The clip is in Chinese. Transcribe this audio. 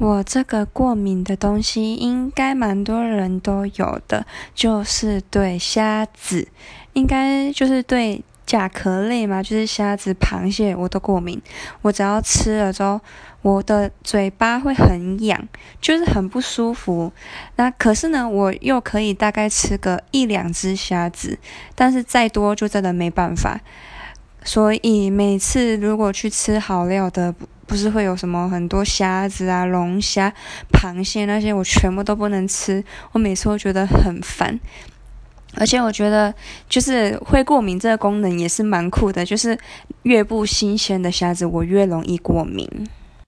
我这个过敏的东西应该蛮多人都有的，就是对虾子，应该就是对甲壳类嘛，就是虾子、螃蟹我都过敏。我只要吃了之后，我的嘴巴会很痒，就是很不舒服。那可是呢，我又可以大概吃个一两只虾子，但是再多就真的没办法。所以每次如果去吃好料的，不是会有什么很多虾子啊、龙虾、螃蟹那些，我全部都不能吃。我每次都觉得很烦，而且我觉得就是会过敏这个功能也是蛮酷的，就是越不新鲜的虾子，我越容易过敏。